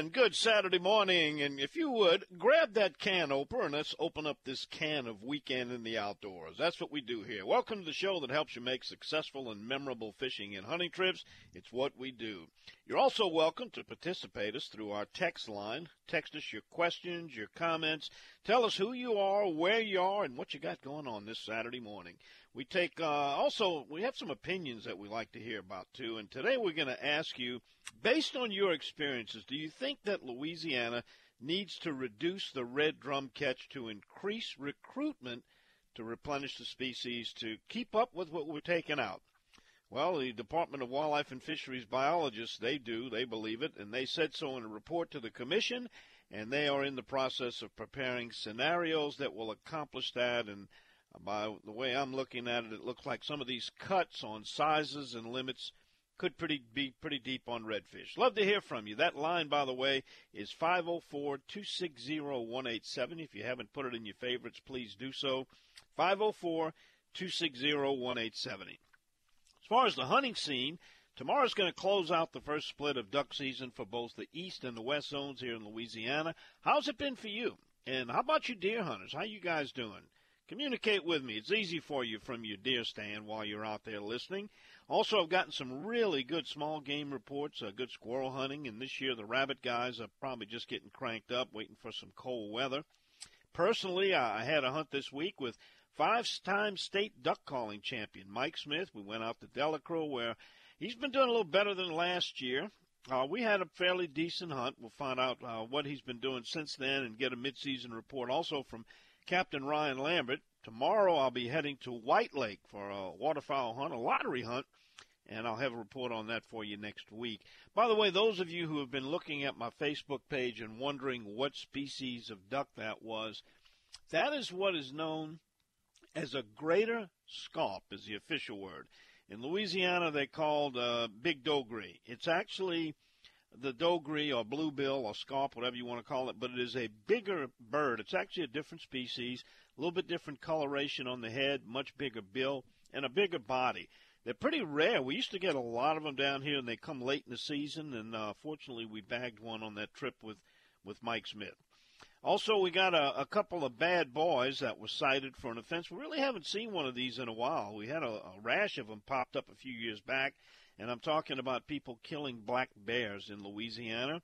and good Saturday morning. And if you would, grab that can opener and let's open up this can of weekend in the outdoors. That's what we do here. Welcome to the show that helps you make successful and memorable fishing and hunting trips. It's what we do. You're also welcome to participate us through our text line. Text us your questions, your comments. Tell us who you are, where you are, and what you got going on this Saturday morning. We take uh, also we have some opinions that we like to hear about too, and today we're going to ask you, based on your experiences, do you think that Louisiana needs to reduce the red drum catch to increase recruitment to replenish the species to keep up with what we're taking out? Well, the Department of Wildlife and Fisheries biologists, they do, they believe it, and they said so in a report to the commission, and they are in the process of preparing scenarios that will accomplish that and by the way I'm looking at it, it looks like some of these cuts on sizes and limits could pretty be pretty deep on redfish. Love to hear from you. That line, by the way, is 504-260-187. If you haven't put it in your favorites, please do so. 504-260-187. As far as the hunting scene, tomorrow's going to close out the first split of duck season for both the east and the west zones here in Louisiana. How's it been for you? And how about you deer hunters? How you guys doing? Communicate with me. It's easy for you from your deer stand while you're out there listening. Also, I've gotten some really good small game reports, uh, good squirrel hunting, and this year the rabbit guys are probably just getting cranked up, waiting for some cold weather. Personally, I had a hunt this week with five-time state duck calling champion Mike Smith. We went out to Delacroix where he's been doing a little better than last year. Uh, we had a fairly decent hunt. We'll find out uh, what he's been doing since then and get a midseason report also from Captain Ryan Lambert. Tomorrow I'll be heading to White Lake for a waterfowl hunt, a lottery hunt, and I'll have a report on that for you next week. By the way, those of you who have been looking at my Facebook page and wondering what species of duck that was, that is what is known as a greater scaup, is the official word. In Louisiana, they called uh, big dough-gris. It's actually the dough-gris or bluebill or scaup, whatever you want to call it, but it is a bigger bird. It's actually a different species, a little bit different coloration on the head, much bigger bill, and a bigger body. They're pretty rare. We used to get a lot of them down here, and they come late in the season. And uh, fortunately, we bagged one on that trip with with Mike Smith. Also, we got a, a couple of bad boys that was cited for an offense. We really haven't seen one of these in a while. We had a, a rash of them popped up a few years back and I'm talking about people killing black bears in Louisiana,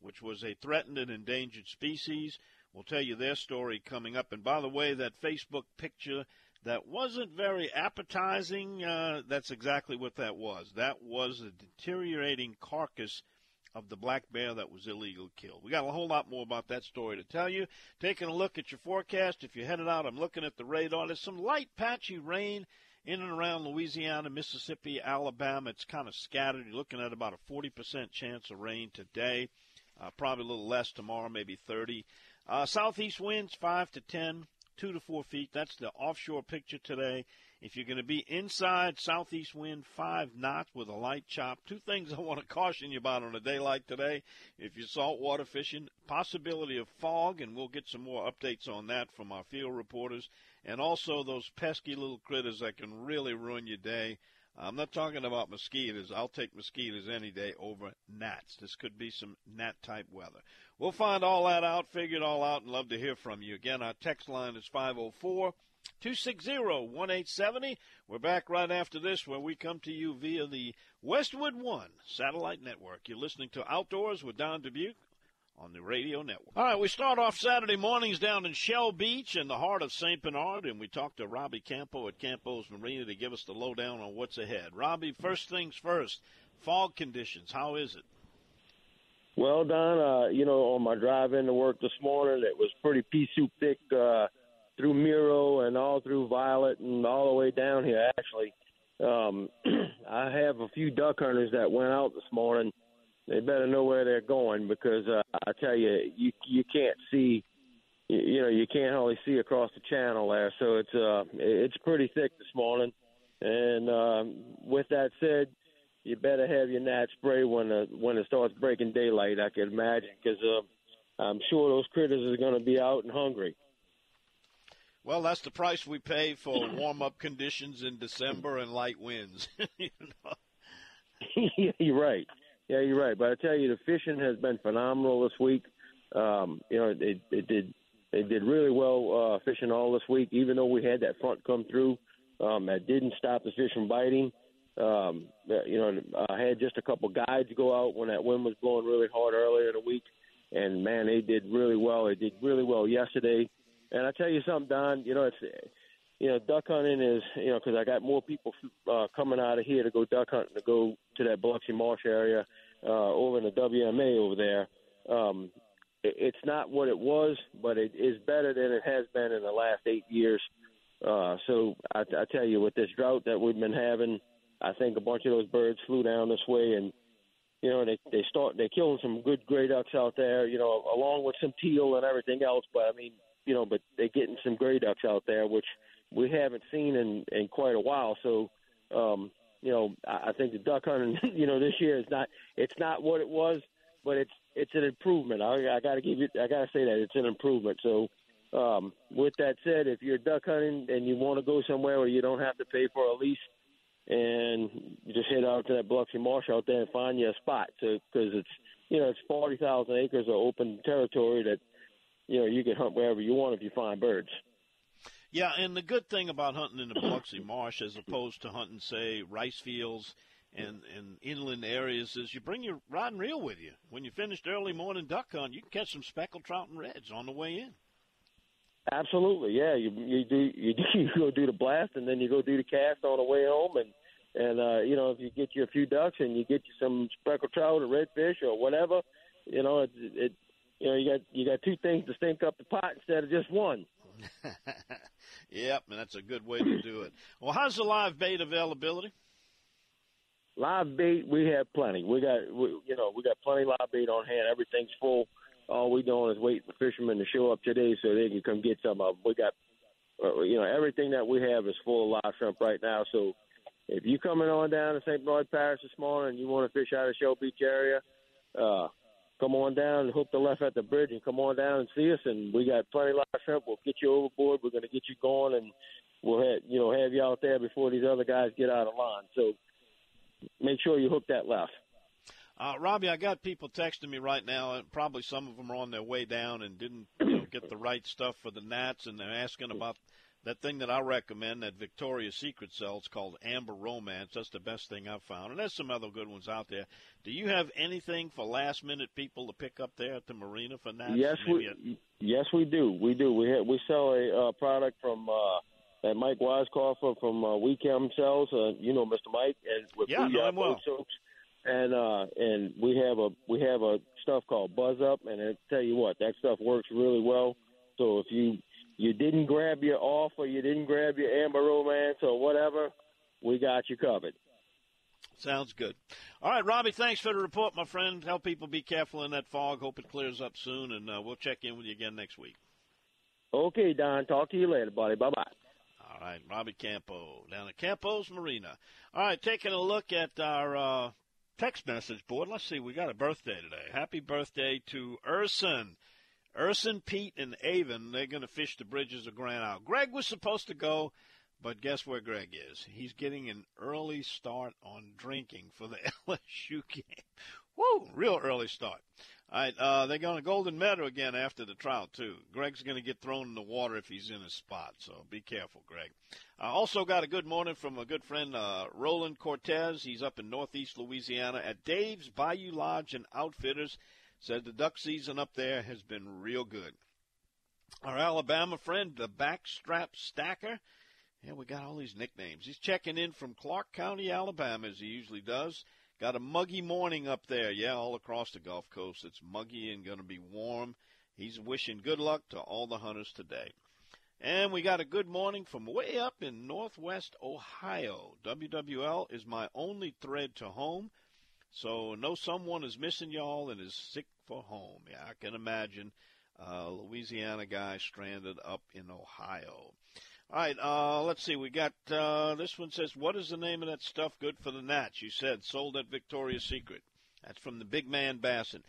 which was a threatened and endangered species. We'll tell you their story coming up. And by the way, that Facebook picture that wasn't very appetizing, uh, that's exactly what that was. That was a deteriorating carcass of the black bear that was illegally killed. We got a whole lot more about that story to tell you. Taking a look at your forecast, if you're headed out, I'm looking at the radar. There's some light patchy rain in and around Louisiana, Mississippi, Alabama. It's kind of scattered. You're looking at about a 40% chance of rain today. Uh, probably a little less tomorrow, maybe 30. Uh, southeast winds 5 to 10, 2 to 4 feet. That's the offshore picture today. If you're going to be inside, southeast wind 5 knots with a light chop. Two things I want to caution you about on a day like today. If you're saltwater fishing, possibility of fog, and we'll get some more updates on that from our field reporters and also those pesky little critters that can really ruin your day. I'm not talking about mosquitoes. I'll take mosquitoes any day over gnats. This could be some gnat type weather. We'll find all that out, figure it all out, and love to hear from you. Again, our text line is 504 260 1870. We're back right after this where we come to you via the Westwood One satellite network. You're listening to Outdoors with Don Dubuc on the radio network. All right, we start off Saturday mornings down in Shell Beach in the heart of St. Bernard, and we talk to Robbie Campo at Campo's Marina to give us the lowdown on what's ahead. Robbie, first things first, fog conditions, how is it? Well, Don, uh, you know, on my drive into work this morning, it was pretty pea soup thick uh, through Meraux and all through Violet and all the way down here, actually. Um, I have a few duck hunters that went out this morning – they better know where they're going because uh, I tell you, you you can't see, you, you know, you can't hardly see across the channel there. So it's uh, it's pretty thick this morning. And um, with that said, you better have your gnat spray when uh, when it starts breaking daylight. I can imagine because uh, I'm sure those critters are going to be out and hungry. Well, that's the price we pay for warm up conditions in December and light winds. you know? You're right. Yeah, you're right. But I tell you, the fishing has been phenomenal this week. Um, you know, it, it did they did really well uh, fishing all this week, even though we had that front come through. Um, that didn't stop the fish from biting. Um, you know, I had just a couple guides go out when that wind was blowing really hard earlier in the week, and man, they did really well. They did really well yesterday. And I tell you something, Don. You know, it's you know, duck hunting is you know because I got more people uh, coming out of here to go duck hunting to go to that Biloxi Marsh area uh, over in the WMA over there. Um, it, it's not what it was, but it is better than it has been in the last eight years. Uh, so I, I tell you, with this drought that we've been having, I think a bunch of those birds flew down this way, and you know they they start they killing some good gray ducks out there, you know, along with some teal and everything else. But I mean, you know, but they're getting some gray ducks out there, which we haven't seen in in quite a while. So, um, you know, I, think the duck hunting, you know, this year is not it's not what it was, but it's it's an improvement. I, I got to give you, I got to say that it's an improvement. So, um, with that said, if you're duck hunting and you want to go somewhere where you don't have to pay for a lease, and you just head out to that Biloxi Marsh out there and find you a spot, so because it's you know it's forty thousand acres of open territory that you know you can hunt wherever you want if you find birds. Yeah, and the good thing about hunting in the Biloxi Marsh, as opposed to hunting, say, rice fields and, and inland areas, is you bring your rod and reel with you. When you finished early morning duck hunt, you can catch some speckled trout and reds on the way in. Absolutely, yeah. You you do you, do, you go do the blast, and then you go do the cast on the way home, and and uh, you know if you get you a few ducks and you get you some speckled trout or redfish or whatever, you know it, it you know you got you got two things to stink up the pot instead of just one. Yep, and that's a good way to do it. Well, how's the live bait availability? Live bait, we have plenty. We got, we, you know, we got plenty live bait on hand. Everything's full. All we doing is waiting for fishermen to show up today so they can come get some of them. We got, uh, you know, everything that we have is full of live shrimp right now. So if you coming on down to St. Bernard Parish this morning and you want to fish out of Shell Beach area, uh, come on down and hook the left at the bridge and come on down and see us. And we got plenty of live shrimp. We'll get you overboard. We're going to get you going, and we'll have you know have you out there before these other guys get out of line. So make sure you hook that left. Uh, Robbie, I got people texting me right now, and probably some of them are on their way down and didn't you know, get the right stuff for the gnats, and they're asking about that thing that I recommend that Victoria's Secret sells called Amber Romance. That's the best thing I've found, and there's some other good ones out there. Do you have anything for last minute people to pick up there at the marina for that? Yes, we a... yes we do. We do. We have, we sell a uh, product from. Uh, that Mike Wisecofer from uh, Weechem sells, uh, you know Mr. Mike, and with yeah, know him well. soaps, and uh, and we have a we have a stuff called Buzz Up, and I tell you what, that stuff works really well. So if you you didn't grab your offer, you didn't grab your Amber Romance or whatever, we got you covered. Sounds good. All right, Robbie, thanks for the report, my friend. Help people be careful in that fog. Hope it clears up soon, and uh, we'll check in with you again next week. Okay, Don. Talk to you later, buddy. Bye bye. All right, Robbie Campo down at Campo's Marina. All right, taking a look at our uh, text message board. Let's see, we got a birthday today. Happy birthday to Urson. Urson, Pete, and Avon, they're going to fish the bridges of Grand Isle. Greg was supposed to go, but guess where Greg is? He's getting an early start on drinking for the LSU game. Woo! Real early start. All right, uh, they're going to Golden Meadow again after the trial, too. Greg's going to get thrown in the water if he's in a spot, so be careful, Greg. I also got a good morning from a good friend, uh, Roland Cortez. He's up in northeast Louisiana at Dave's Bayou Lodge and Outfitters. Said the duck season up there has been real good. Our Alabama friend, the backstrap stacker. Yeah, we got all these nicknames. He's checking in from Clarke County, Alabama, as he usually does. Got a muggy morning up there. Yeah, all across the Gulf Coast. It's muggy and going to be warm. He's wishing good luck to all the hunters today. And we got a good morning from way up in northwest Ohio. WWL is my only thread to home. So know someone is missing y'all and is sick for home. Yeah, I can imagine a Louisiana guy stranded up in Ohio. All right, uh, let's see. We got uh, this one says, "What is the name of that stuff good for the gnats?" You said sold at Victoria's Secret. That's from the Big Man Bassin.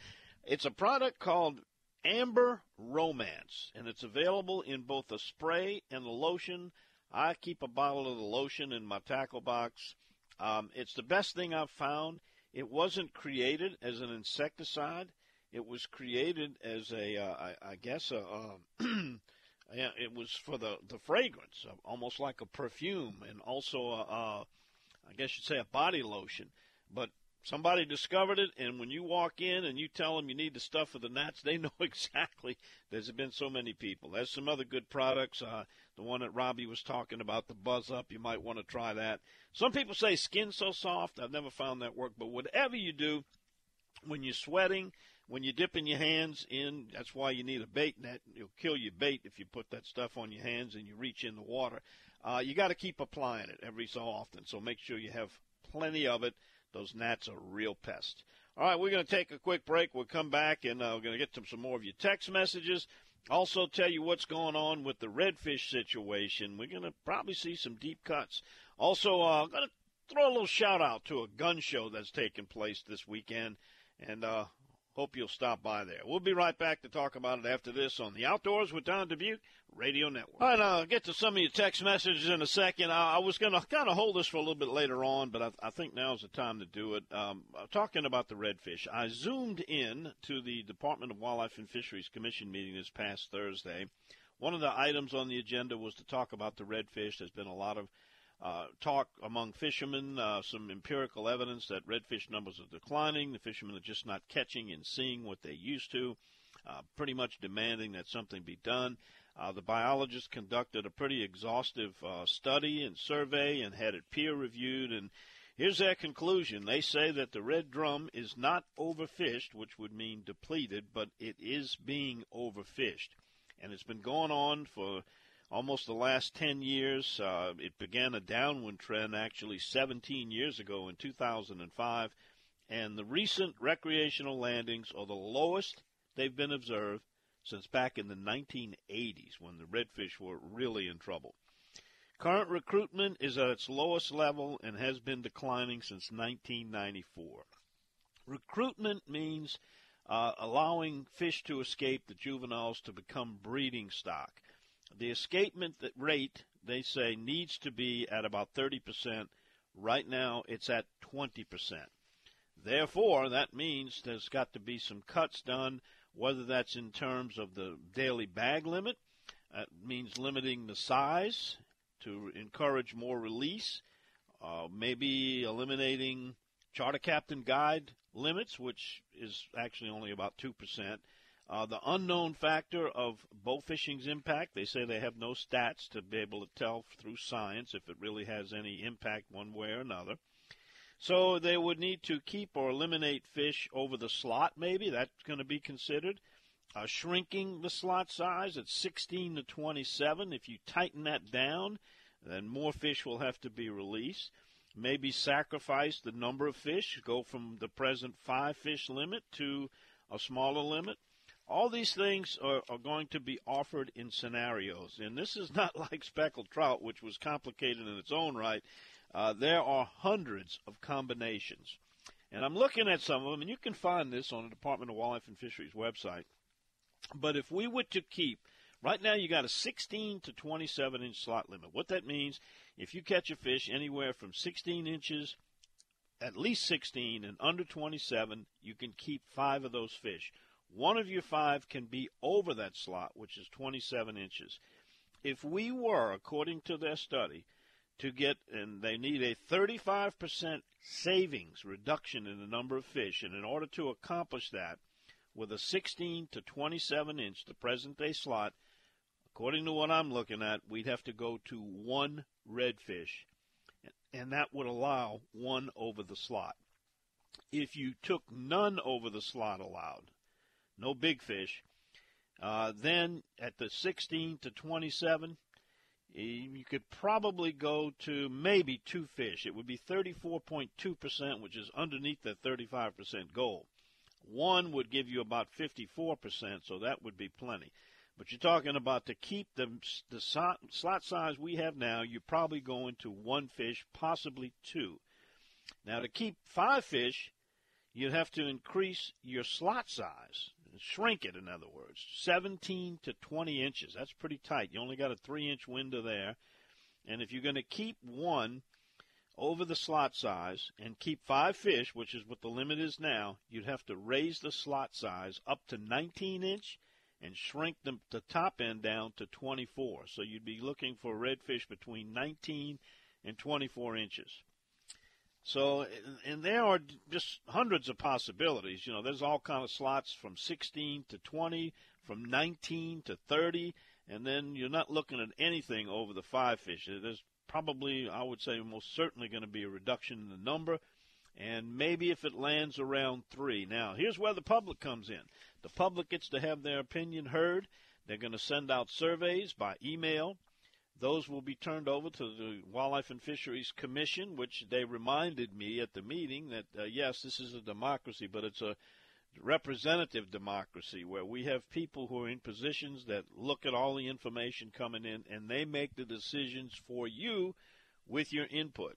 It's a product called Amber Romance, and it's available in both a spray and a lotion. I keep a bottle of the lotion in my tackle box. Um, it's the best thing I've found. It wasn't created as an insecticide. It was created as a, uh, I, I guess, a, uh, yeah, it was for the the fragrance, almost like a perfume, and also, a, a, I guess you'd say, a body lotion. But somebody discovered it, and when you walk in and you tell them you need the stuff for the gnats, they know exactly. There's been so many people. There's some other good products. Uh, the one that Robbie was talking about, the Buzz Up, you might want to try that. Some people say skin so soft. I've never found that work, but whatever you do, when you're sweating, when you're dipping your hands in, that's why you need a bait net. It'll kill your bait if you put that stuff on your hands and you reach in the water. Uh, you got to keep applying it every so often, so make sure you have plenty of it. Those gnats are real pests. All right, we're going to take a quick break. We'll come back and uh, we're going to get to some more of your text messages. Also, tell you what's going on with the redfish situation. We're going to probably see some deep cuts. Also, uh, I'm going to throw a little shout out to a gun show that's taking place this weekend, and uh, hope you'll stop by there. We'll be right back to talk about it after this on the Outdoors with Don Dubuc Radio Network. All right, I'll get to some of your text messages in a second. I, I was going to kind of hold this for a little bit later on, but I, I think now's the time to do it. Um, talking about the redfish, I zoomed in to the Department of Wildlife and Fisheries Commission meeting this past Thursday. One of the items on the agenda was to talk about the redfish. There's been a lot of uh, talk among fishermen, uh, some empirical evidence that redfish numbers are declining. The fishermen are just not catching and seeing what they used to, uh, pretty much demanding that something be done. Uh, the biologists conducted a pretty exhaustive uh, study and survey and had it peer reviewed. And here's their conclusion they say that the red drum is not overfished, which would mean depleted, but it is being overfished. And it's been going on for almost the last 10 years. Uh, it began a downward trend actually 17 years ago in 2005, and the recent recreational landings are the lowest they've been observed since back in the 1980s when the redfish were really in trouble. Current recruitment is at its lowest level and has been declining since 1994. Recruitment means uh, allowing fish to escape the juveniles to become breeding stock. The escapement rate, they say, needs to be at about 30%. Right now, it's at 20%. Therefore, that means there's got to be some cuts done, whether that's in terms of the daily bag limit, that means limiting the size to encourage more release, uh, maybe eliminating charter captain guide limits, which is actually only about 2%. Uh, the unknown factor of bow fishing's impact, they say they have no stats to be able to tell through science if it really has any impact one way or another. So they would need to keep or eliminate fish over the slot, maybe. That's going to be considered. Uh, shrinking the slot size at 16 to 27. If you tighten that down, then more fish will have to be released. Maybe sacrifice the number of fish, go from the present five fish limit to a smaller limit. All these things are, are going to be offered in scenarios, and this is not like speckled trout, which was complicated in its own right. Uh, there are hundreds of combinations. And I'm looking at some of them, and you can find this on the Department of Wildlife and Fisheries website. But if we were to keep, right now you got a 16 to 27 inch slot limit. What that means, if you catch a fish anywhere from 16 inches, at least 16, and under 27, you can keep five of those fish. One of your five can be over that slot, which is 27 inches. If we were, according to their study, to get, and they need a 35% savings reduction in the number of fish, and in order to accomplish that, with a 16 to 27 inch, the present day slot, according to what I'm looking at, we'd have to go to one redfish, and that would allow one over the slot. If you took none over the slot allowed, no big fish. Uh, then at the 16 to 27, you could probably go to maybe two fish. It would be 34.2%, which is underneath the 35% goal. One would give you about 54%, so that would be plenty. But you're talking about to keep the, the slot size we have now, you're probably going to one fish, possibly two. Now, to keep five fish, you'd have to increase your slot size shrink it, in other words, 17 to 20 inches. That's pretty tight. You only got a three inch window there. And if you're going to keep one, over the slot size and keep five fish, which is what the limit is now, you'd have to raise the slot size up to 19 inch and shrink the, the top end down to 24. So you'd be looking for redfish between 19 and 24 inches. So, and there are just hundreds of possibilities. You know, there's all kind of slots from 16 to 20, from 19 to 30, and then you're not looking at anything over the five fish. There's probably, I would say, most certainly going to be a reduction in the number, and maybe if it lands around three. Now, here's where the public comes in. The public gets to have their opinion heard. They're going to send out surveys by email those will be turned over to the Wildlife and Fisheries Commission, which they reminded me at the meeting that, uh, yes, this is a democracy, but it's a representative democracy where we have people who are in positions that look at all the information coming in and they make the decisions for you with your input.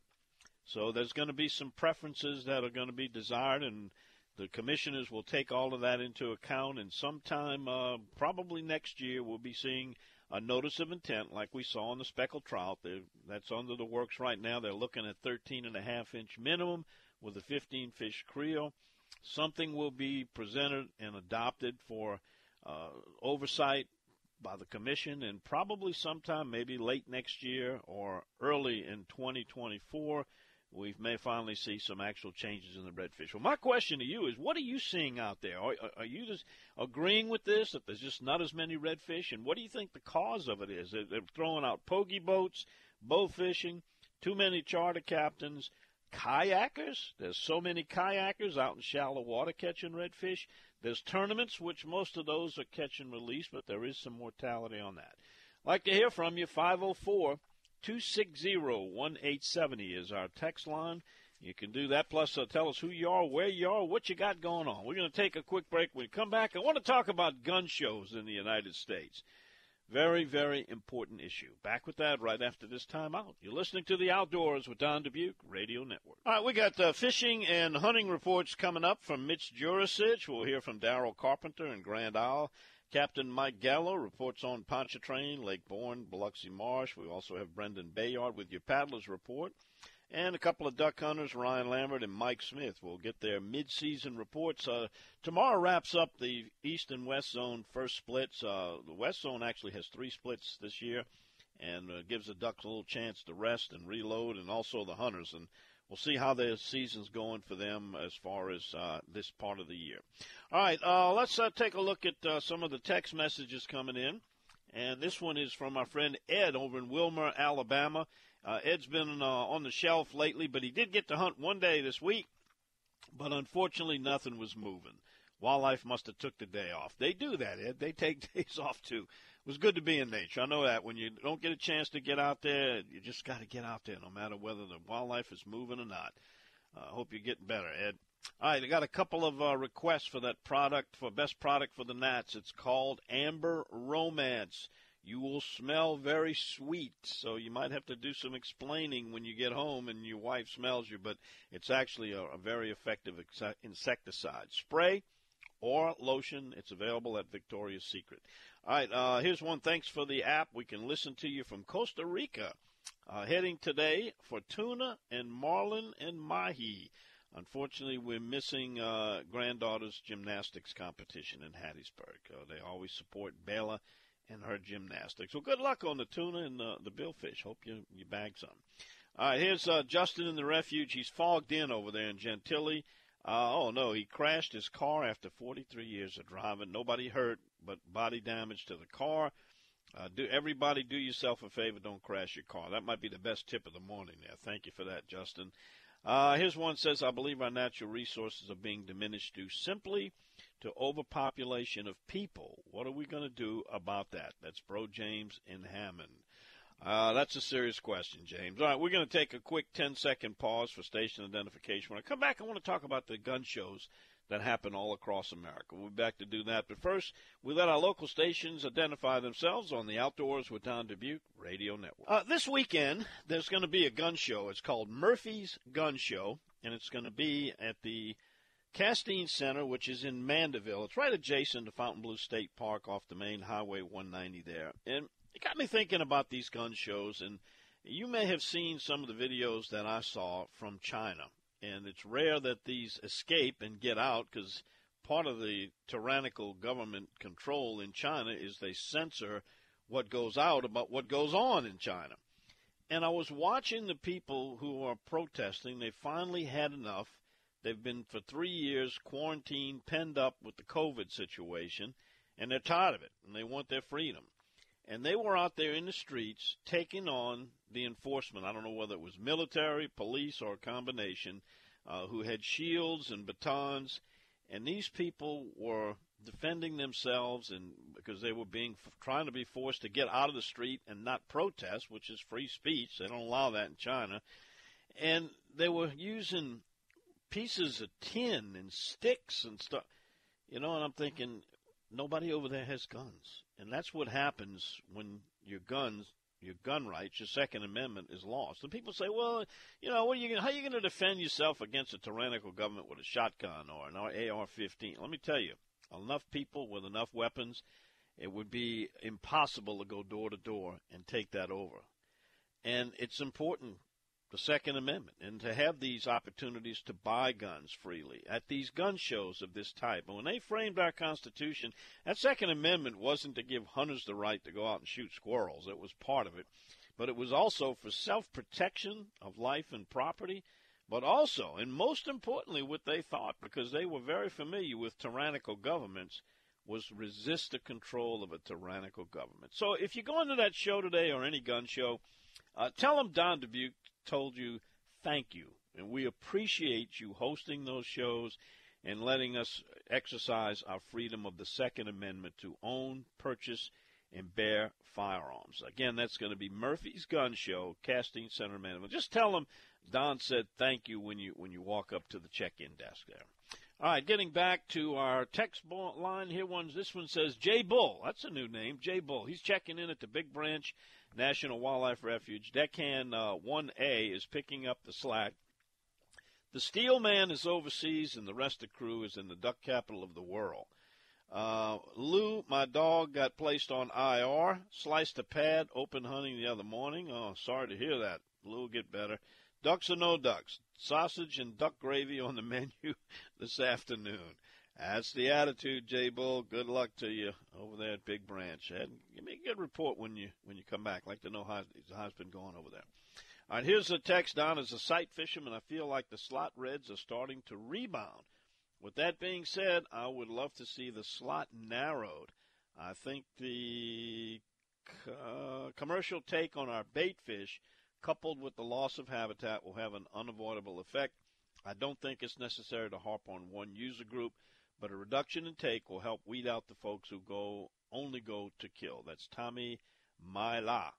So there's going to be some preferences that are going to be desired, and the commissioners will take all of that into account. And sometime, uh, probably next year, we'll be seeing a notice of intent, like we saw in the speckled trout. That's under the works right now. They're looking at 13 and a half inch minimum with a 15 fish creel. Something will be presented and adopted for uh, oversight by the commission, and probably sometime maybe late next year or early in 2024 we may finally see some actual changes in the redfish. Well, my question to you is, what are you seeing out there? Are, are, you just agreeing with this that there's just not as many redfish, and what do you think the cause of it is? They're, throwing out pogie boats, bow fishing, too many charter captains, kayakers. There's so many kayakers out in shallow water catching redfish. There's tournaments, which most of those are catch and release, but there is some mortality on that. I'd like to hear from you. 504- 260 1870 is our text line. You can do that. Plus, uh, tell us who you are, where you are, what you got going on. We're going to take a quick break. When we come back, I want to talk about gun shows in the United States. Very, very important issue. Back with that right after this time out. You're listening to The Outdoors with Don Dubuc Radio Network. All right, we got uh, fishing and hunting reports coming up from Mitch Jurasich. We'll hear from Daryl Carpenter in Grand Isle. Captain Mike Gallo reports on Pontchartrain, Lake Borgne, Biloxi Marsh. We also have Brendan Bayard with your paddlers report. And a couple of duck hunters, Ryan Lambert and Mike Smith, will get their mid-season reports. Uh, tomorrow wraps up the East and West Zone first splits. Uh, the West Zone actually has three splits this year, and uh, gives the ducks a little chance to rest and reload, and also the hunters. And we'll see how the season's going for them as far as uh, this part of the year. All right, uh, let's uh, take a look at uh, some of the text messages coming in. And this one is from our friend Ed over in Wilmer, Alabama. Uh, Ed's been uh, on the shelf lately, but he did get to hunt one day this week. But unfortunately, nothing was moving. Wildlife must have took the day off. They do that, Ed. They take days off too. It was good to be in nature. I know that when you don't get a chance to get out there, you just got to get out there, no matter whether the wildlife is moving or not. I uh, hope you're getting better, Ed. All right, I got a couple of uh, requests for that product for best product for the gnats. It's called Amber Romance. You will smell very sweet, so you might have to do some explaining when you get home and your wife smells you. But it's actually a, a very effective insecticide. Spray or lotion. It's available at Victoria's Secret. All right, uh, here's one. Thanks for the app. We can listen to you from Costa Rica. Uh, heading today for tuna and marlin and mahi. Unfortunately, we're missing uh, granddaughter's gymnastics competition in Hattiesburg. Uh, they always support Bella and her gymnastics. Well, good luck on the tuna and the, billfish. Hope you, you bag some. All right, here's uh, Justin in the refuge. He's fogged in over there in Gentilly. Uh, oh no, he crashed his car after 43 years of driving. Nobody hurt, but body damage to the car. Uh, do everybody do yourself a favor? Don't crash your car. That might be the best tip of the morning. There. Thank you for that, Justin. Uh, here's one says, I believe our natural resources are being diminished due simply to overpopulation of people. What are we going to do about that? That's Bro James in Hammond. Uh, that's a serious question, James. All right, we're going to take a quick 10 second pause for station identification. When I come back, I want to talk about the gun shows that happen all across America. We'll be back to do that. But first, we let our local stations identify themselves on the Outdoors with Don Dubuc Radio Network. Uh, this weekend, there's going to be a gun show. It's called Murphy's Gun Show, and it's going to be at the Castine Center, which is in Mandeville. It's right adjacent to Fontainebleau State Park off the main Highway 190 there. And it got me thinking about these gun shows and You may have seen some of the videos that I saw from China, and it's rare that these escape and get out because part of the tyrannical government control in China is they censor what goes out about what goes on in China. And I was watching the people who are protesting. They finally had enough. They've been for three years quarantined, penned up with the COVID situation, and they're tired of it, and they want their freedom. And they were out there in the streets taking on the enforcement. I don't know whether it was military, police, or a combination, uh, who had shields and batons. And these people were defending themselves and because they were being trying to be forced to get out of the street and not protest, which is free speech. They don't allow that in China. And they were using pieces of tin and sticks and stuff. You know, and I'm thinking nobody over there has guns. And that's what happens when your guns your gun rights, your Second Amendment is lost. And people say, well, you know, what are you, how are you going to defend yourself against a tyrannical government with a shotgun or an AR-15? Let me tell you, enough people with enough weapons, it would be impossible to go door to door and take that over. And it's important, the Second Amendment, and to have these opportunities to buy guns freely at these gun shows of this type. And when they framed our Constitution, that Second Amendment wasn't to give hunters the right to go out and shoot squirrels. It was part of it. But it was also for self protection of life and property but also, and most importantly, what they thought, because they were very familiar with tyrannical governments, was resist the control of a tyrannical government. So if you go into that show today or any gun show, uh, tell them Don Dubuc told you thank you. And we appreciate you hosting those shows and letting us exercise our freedom of the Second Amendment to own, purchase, and bear firearms. Again, that's going to be Murphy's Gun Show, Castine Center Management. Just tell them Don said thank you when you when you walk up to the check-in desk there. All right, getting back to our text line here. One this one says Jay Bull. That's a new name, Jay Bull. He's checking in at the Big Branch National Wildlife Refuge. Deckhand uh, 1A is picking up the slack. The Steel Man is overseas, and the rest of the crew is in the duck capital of the world. Uh, Lou, my dog, got placed on IR. Sliced a pad, open hunting the other morning. Oh, sorry to hear that. Lou get better. Ducks or no ducks? Sausage and duck gravy on the menu this afternoon. That's the attitude, Jay Bull. Good luck to you over there at Big Branch. And give me a good report when you when you come back. I'd like to know how how it's been going over there. All right, here's the text down as a sight fisherman. I feel like the slot reds are starting to rebound. With that being said, I would love to see the slot narrowed. I think the uh, commercial take on our bait fish coupled with the loss of habitat, will have an unavoidable effect. I don't think it's necessary to harp on one user group, but a reduction in take will help weed out the folks who go only go to kill. That's Tommy Myla.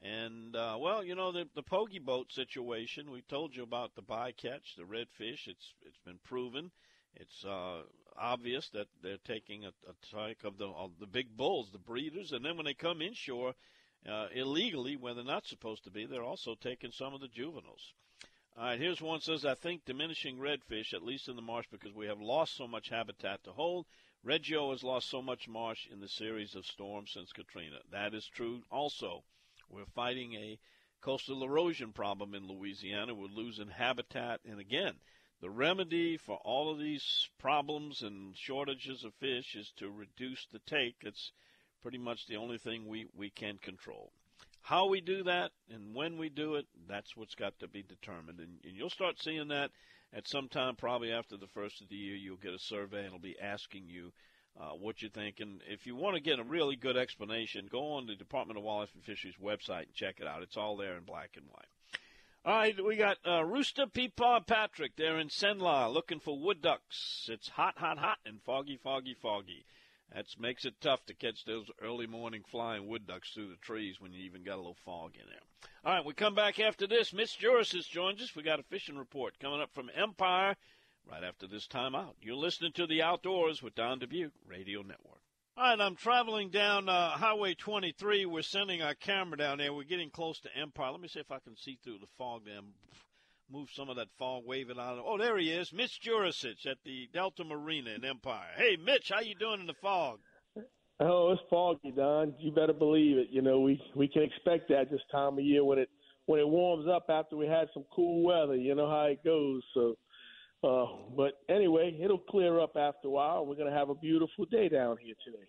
And uh, well, you know the the pogie boat situation. We told you about the bycatch, the redfish. It's it's been proven. It's uh, obvious that they're taking a, a type of the of the big bulls, the breeders, and then when they come inshore, uh, illegally when they're not supposed to be. They're also taking some of the juveniles. All right, here's one says, I think diminishing redfish, at least in the marsh, because we have lost so much habitat to hold. Reggio has lost so much marsh in the series of storms since Katrina. That is true. Also, we're fighting a coastal erosion problem in Louisiana. We're losing habitat. And again, the remedy for all of these problems and shortages of fish is to reduce the take. It's pretty much the only thing we, we can control. How we do that and when we do it, that's what's got to be determined. And, and you'll start seeing that at some time, probably after the first of the year. You'll get a survey and it'll be asking you uh, what you think. And if you want to get a really good explanation, go on the Department of Wildlife and Fisheries website and check it out. It's all there in black and white. All right, we got uh, Rooster Peepaw Patrick there in Senla looking for wood ducks. It's hot, hot, hot, and foggy, foggy, foggy. That makes it tough to catch those early morning flying wood ducks through the trees when you even got a little fog in there. All right, we come back after this. Mitch Jurasich has joined us. We got a fishing report coming up from Empire right after this time out. You're listening to The Outdoors with Don Dubuc Radio Network. All right, I'm traveling down uh, Highway 23. We're sending our camera down there. We're getting close to Empire. Let me see if I can see through the fog there move some of that fog, wave it out. Oh, there he is, Mitch Jurasich at the Delta Marina in Empire. Hey, Mitch, how you doing in the fog? Oh, it's foggy, Don. You better believe it. You know, we we can expect that this time of year when it when it warms up after we had some cool weather. You know how it goes. So, uh, but anyway, it'll clear up after a while. We're gonna have a beautiful day down here today.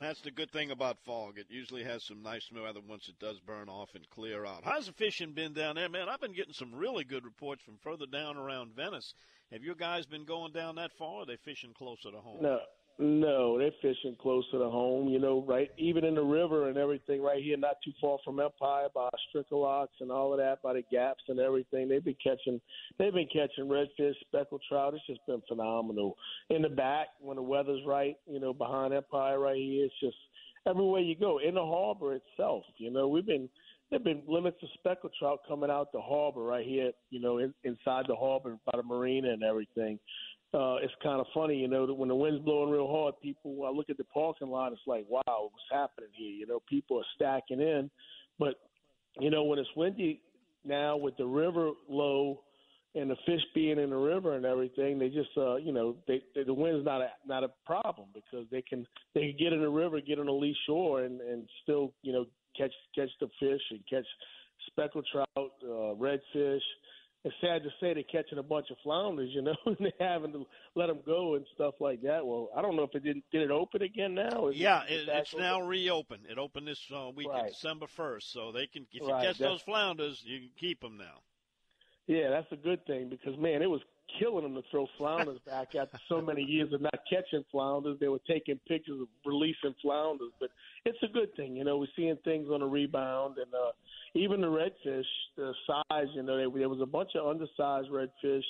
That's the good thing about fog. It usually has some nice weather once it does burn off and clear out. How's the fishing been down there, man? I've been getting some really good reports from further down around Venice. Have your guys been going down that far? Or are they fishing closer to home? No, no, they're fishing closer to the home. You know, right? Even in the river and everything, right here, not too far from Empire, by Stricklocks and all of that, by the gaps and everything. They've been catching, they've been catching redfish, speckled trout. It's just been phenomenal. In the back, when the weather's right, you know, behind Empire right here, it's just everywhere you go. In the harbor itself, you know, we've been there've been limits of speckled trout coming out the harbor right here, you know, in, inside the harbor by the marina and everything uh, it's kind of funny, you know, that when the wind's blowing real hard, people I look at the parking lot, it's like, wow, what's happening here? You know, people are stacking in, but you know, when it's windy now with the river low and the fish being in the river and everything, they just, uh, you know, they, they, the wind's not a not a problem because they can they can get in the river, get on a lee shore, and and still, you know, catch catch the fish and catch speckled trout, uh, redfish it's sad to say they're catching a bunch of flounders, you know, and they're having to let them go and stuff like that. Well, I don't know if it didn't did it open again now. Is yeah, it, it's open? now reopened. It opened this uh, week, right. December first, so they can if you right. catch those flounders, you can keep them now. Yeah, that's a good thing because man, it was killing them to throw flounders back after so many years of not catching flounders. They were taking pictures of releasing flounders, but it's a good thing. You know, we're seeing things on a rebound, and uh, even the redfish, the size. You know, there, there was a bunch of undersized redfish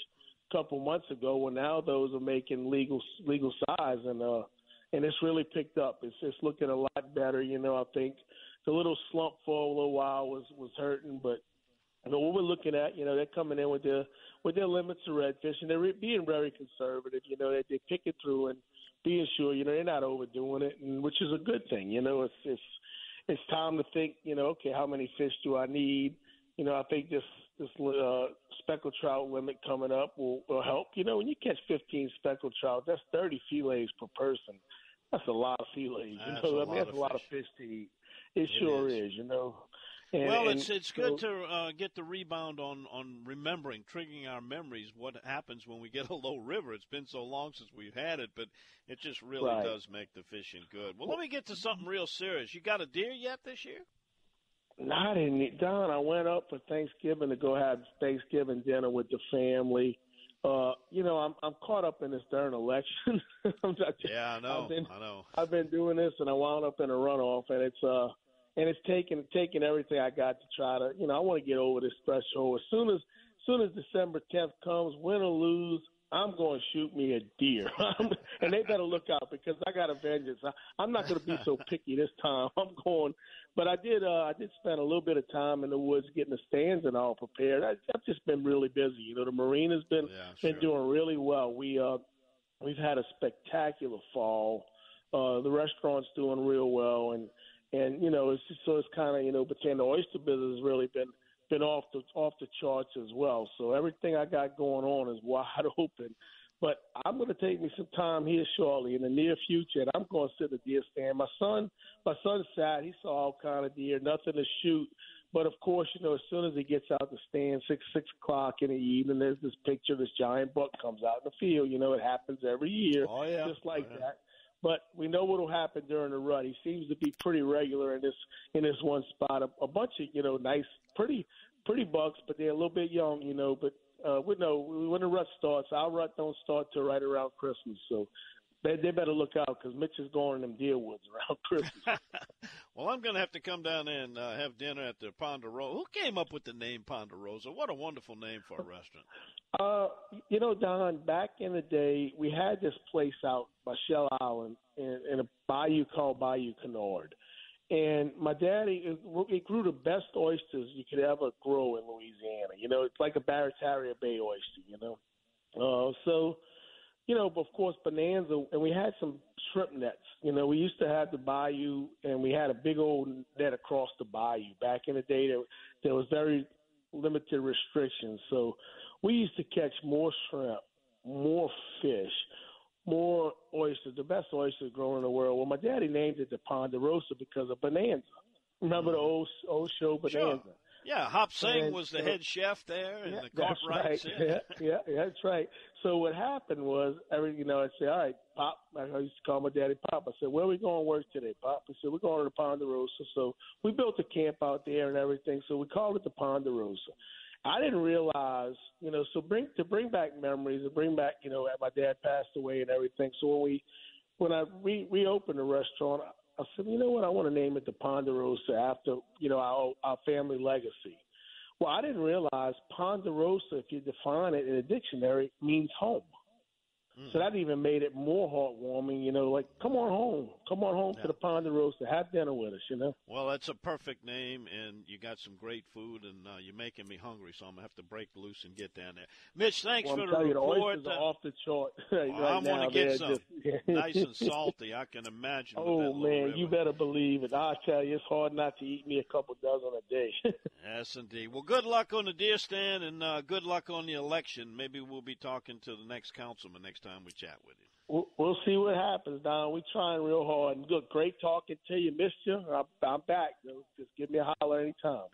a couple months ago. Well, now those are making legal legal size, and uh, and it's really picked up. It's it's looking a lot better. You know, I think the little slump for a little while was was hurting, but you know, what we're looking at, you know, they're coming in with their with their limits of redfish, and they're being very conservative. You know, they they pick it through and being sure, you know, they're not overdoing it, and which is a good thing. You know, it's it's it's time to think. You know, okay, how many fish do I need? You know, I think this this uh, speckled trout limit coming up will, will help. You know, when you catch 15 speckled trout, that's 30 fillets per person. That's a lot of fillets. You know, I mean, that's a lot of fish to eat. It, it sure is. is. You know, and, well, it's it's good to uh, get the rebound on on remembering, triggering our memories. What happens when we get a low river? It's been so long since we've had it, but it just really right. does make the fishing good. Well, let me get to something real serious. You got a deer yet this year? Not in Don. I went up for Thanksgiving to go have Thanksgiving dinner with the family. Uh, you know, I'm I'm caught up in this darn election. I'm not, yeah, I know. I've been, I know. I've been doing this, and I wound up in a runoff, and it's uh and it's taken taken everything I got to try to you know I want to get over this threshold. As soon as, as soon as December 10th comes, win or lose, I'm going to shoot me a deer, and they better look out because I got a vengeance. I, I'm not going to be so picky this time. I'm going, but I did uh, I did spend a little bit of time in the woods getting the stands and all prepared. I, I've just been really busy. You know, the marina's been yeah, sure. been doing really well. We uh, we've had a spectacular fall. Uh, the restaurant's doing real well, and and you know, it's just, so it's kind of you know, but then the oyster business has really been been off the off the charts as well. So everything I got going on is wide open. But I'm going to take me some time here shortly in the near future, and I'm going to sit the deer stand. My son, my son sat. He saw all kind of deer, nothing to shoot. But of course, you know, as soon as he gets out the stand, six six o'clock in the evening, there's this picture. This giant buck comes out in the field. You know, it happens every year, oh, yeah. just like oh, yeah. that but we know what will happen during the rut. He seems to be pretty regular in this in this one spot. A, a bunch of you know nice, pretty pretty bucks, but they're a little bit young, you know. But uh, we know when the rut starts. Our rut don't start till right around Christmas, so they, they better look out because Mitch is going in them deer woods around Christmas. well, I'm going to have to come down there and uh, have dinner at the Ponderosa. Who came up with the name Ponderosa? What a wonderful name for a restaurant. Uh, you know, Don, back in the day, we had this place out by Shell Island in, in a bayou called Bayou Canard. And my daddy, it, it grew the best oysters you could ever grow in Louisiana. You know, it's like a Barataria Bay oyster, you know. Uh, so, you know, of course, Bonanza, and we had some shrimp nets. You know, we used to have the bayou, and we had a big old net across the bayou. Back in the day, there, there was very limited restrictions. So we used to catch more shrimp, more fish, more oysters, the best oysters growing in the world. Well, my daddy named it the Ponderosa because of Bonanza. Remember the mm-hmm. old old show Bonanza? Sure. Yeah, Hop Sing was the head chef there, and yeah, the Cartwrights. Right. Yeah. yeah, yeah, that's right. So what happened was, every you know, I said, all right, Pop. I used to call my daddy Pop. I said, where are we going to work today, Pop? I said, we're going to the Ponderosa. So we built a camp out there and everything. So we called it the Ponderosa. I didn't realize, you know, so bring to bring back memories and bring back, you know, my dad passed away and everything. So when we when I re- reopened the restaurant, I said, you know what, I want to name it the Ponderosa after, you know, our our family legacy. Well, I didn't realize Ponderosa, if you define it in a dictionary, means home. Mm. So that even made it more heartwarming, you know, like, come on home. Come on home yeah. to the Ponderosa. Have dinner with us, you know. Well, that's a perfect name, and you got some great food, and uh, you're making me hungry, so I'm going to have to break loose and get down there. Mitch, thanks well, for I'm the report. You, the oysters are off the chart. right well, I want to get some. Just, nice and salty, I can imagine. Oh, man, you better believe it. I tell you, it's hard not to eat me a couple dozen a day. yes, indeed. Well, good luck on the deer stand, and uh, good luck on the election. Maybe we'll be talking to the next councilman next time we chat with you. We'll, we'll see what happens, Don. We're trying real hard. And good, great talking to you. Missed you. I'm, I'm back. Just give me a holler anytime.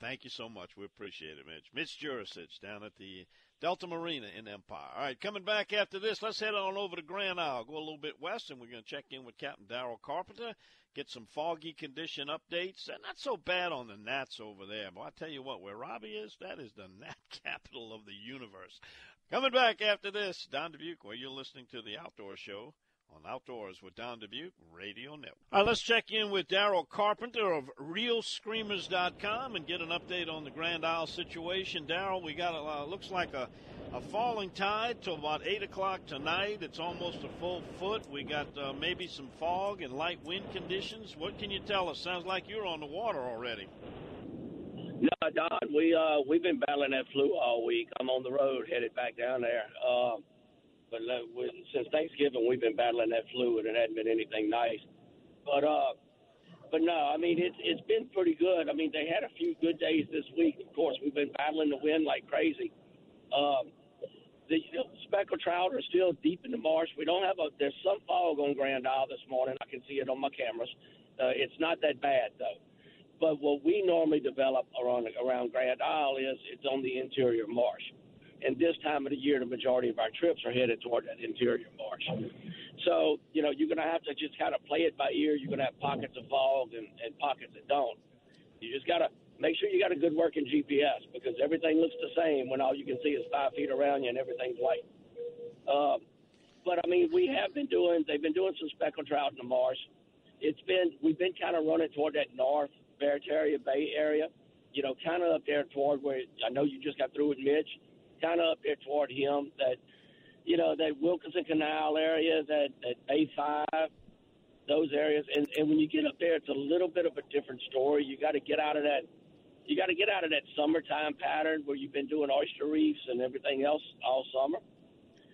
Thank you so much. We appreciate it, Mitch. Mitch Jurasich down at the Delta Marina in Empire. All right, coming back after this, let's head on over to Grand Isle, go a little bit west, and we're going to check in with Captain Daryl Carpenter, get some foggy condition updates. And not so bad on the gnats over there, but I tell you what, where Robbie is, that is the gnat capital of the universe. Coming back after this, Don Dubuc, where you're listening to the Outdoor Show on Outdoors with Don Dubuc Radio Network. All right, let's check in with Daryl Carpenter of ReelScreamers.com and get an update on the Grand Isle situation. Daryl, we got a uh, looks like a, a falling tide till about eight o'clock tonight. It's almost a full foot. We got uh, maybe some fog and light wind conditions. What can you tell us? Sounds like you're on the water already. No, Don, we uh we've been battling that flu all week. I'm on the road headed back down there. Uh, but we, since Thanksgiving, we've been battling that flu, and it hadn't been anything nice. But uh, but no, I mean it's it's been pretty good. I mean they had a few good days this week. Of course, we've been battling the wind like crazy. Um, the you know, speckled trout are still deep in the marsh. We don't have a. There's some fog on Grand Isle this morning. I can see it on my cameras. Uh, it's not that bad though. But what we normally develop around around Grand Isle is it's on the interior marsh. And this time of the year, the majority of our trips are headed toward that interior marsh. So, you know, you're going to have to just kind of play it by ear. You're going to have pockets of fog and, and pockets that don't. You just got to make sure you got a good working GPS because everything looks the same when all you can see is five feet around you and everything's white. Um, but I mean, we have been doing. They've been doing some speckled trout in the marsh. It's been we've been kind of running toward that north Barataria Bay area, you know, kind of up there toward where I know you just got through with Mitch, kind of up there toward him. That, you know, that Wilkinson Canal area, that that Bay Five, those areas. And and when you get up there, it's a little bit of a different story. You got to get out of that. You got to get out of that summertime pattern where you've been doing oyster reefs and everything else all summer.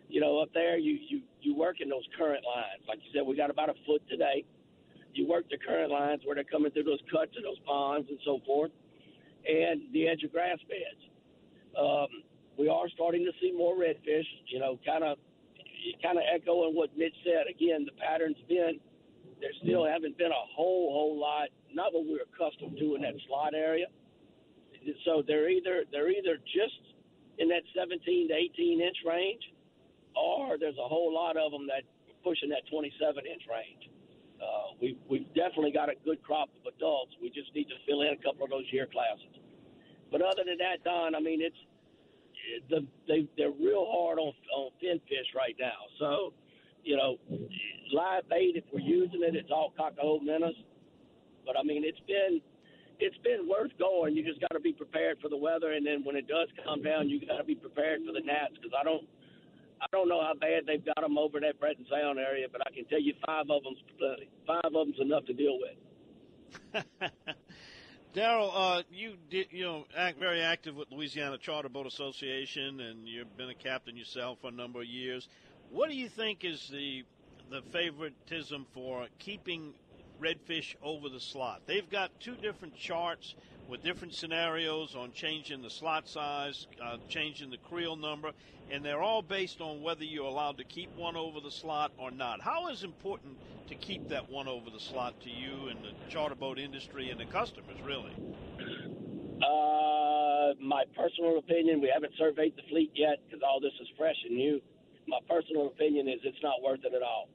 You know, up there, you you you work in those current lines. Like you said, we got about a foot today you work the current lines where they're coming through those cuts and those ponds and so forth, and the edge of grass beds. Um, we are starting to see more redfish. You know, kind of, kind of echoing what Mitch said. Again, the pattern's been there. Still haven't been a whole whole lot. Not what we're accustomed to in that slot area. So they're either they're either just in that 17 to 18 inch range, or there's a whole lot of them that pushing that 27 inch range. Uh, we we've definitely got a good crop of adults. We just need to fill in a couple of those year classes. But other than that, Don, I mean, it's the they they're real hard on on fin fish right now. So, you know, live bait if we're using it, it's all cocahoe minnows. But I mean, it's been it's been worth going. You just got to be prepared for the weather, and then when it does come down, you got to be prepared for the gnats because I don't I don't know how bad they've got them over that Breton Sound area, but I can tell you five of them's plenty. Five of them's enough to deal with. Daryl, uh, you did, you know, act very active with Louisiana Charter Boat Association, and you've been a captain yourself for a number of years. What do you think is the the favoritism for keeping redfish over the slot? They've got two different charts with different scenarios on changing the slot size, uh, changing the creel number, and they're all based on whether you're allowed to keep one over the slot or not. How is important to keep that one over the slot to you and the charter boat industry and the customers, really? Uh, my personal opinion, we haven't surveyed the fleet yet because all this is fresh and new. My personal opinion is it's not worth it at all.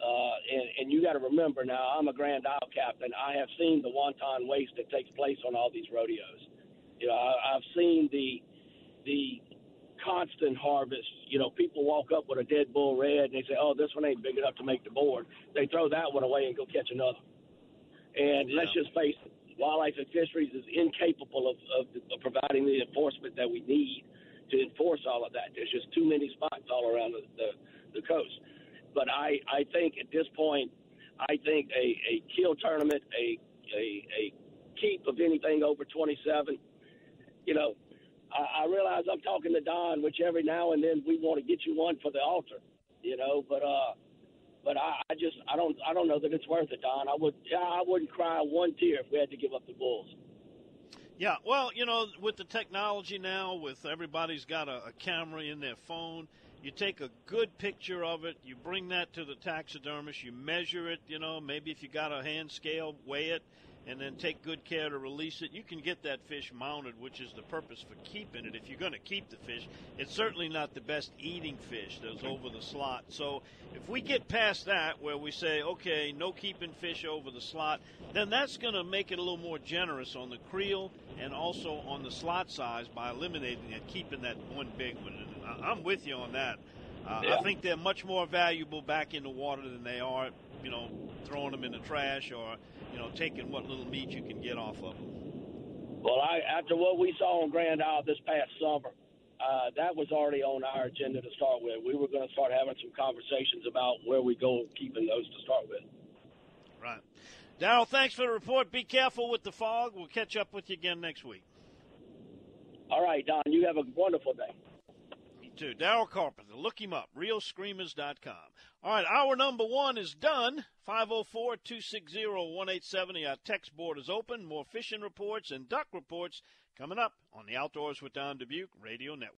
Uh, and, and you got to remember now, I'm a Grand Isle captain. I have seen the wanton waste that takes place on all these rodeos. You know, I, I've seen the the constant harvest. You know, people walk up with a dead bull red and they say, "Oh, this one ain't big enough to make the board." They throw that one away and go catch another. And yeah. let's just face it, Wildlife and Fisheries is incapable of, of, of providing the enforcement that we need to enforce all of that. There's just too many spots all around the, the, the coast. But I, I think at this point, I think a, a kill tournament, a, a, a keep of anything over 27, you know, I, I realize I'm talking to Don, which every now and then we want to get you one for the altar, you know, but, uh, but I, I just I don't I don't know that it's worth it, Don. I would I wouldn't cry one tear if we had to give up the Bulls. Yeah, well, you know, with the technology now, with everybody's got a, a camera in their phone, you take a good picture of it, you bring that to the taxidermist, you measure it, you know, maybe if you got a hand scale, weigh it, and then take good care to release it. You can get that fish mounted, which is the purpose for keeping it. If you're going to keep the fish, it's certainly not the best eating fish that's over the slot. So if we get past that, where we say, okay, no keeping fish over the slot, then that's going to make it a little more generous on the creel and also on the slot size by eliminating it, keeping that one big one. And I'm with you on that. Uh, yeah. I think they're much more valuable back in the water than they are, you know, throwing them in the trash or you know, taking what little meat you can get off of them. Well, I, after what we saw on Grand Isle this past summer, uh, that was already on our agenda to start with. We were going to start having some conversations about where we go keeping those to start with. Right. Daryl, thanks for the report. Be careful with the fog. We'll catch up with you again next week. All right, Don. You have a wonderful day. Daryl Carpenter. Look him up. ReelScreamers.com. All right, hour number one is done. 504 260 1870. Our text board is open. More fishing reports and duck reports coming up on the Outdoors with Don Dubuc Radio Network.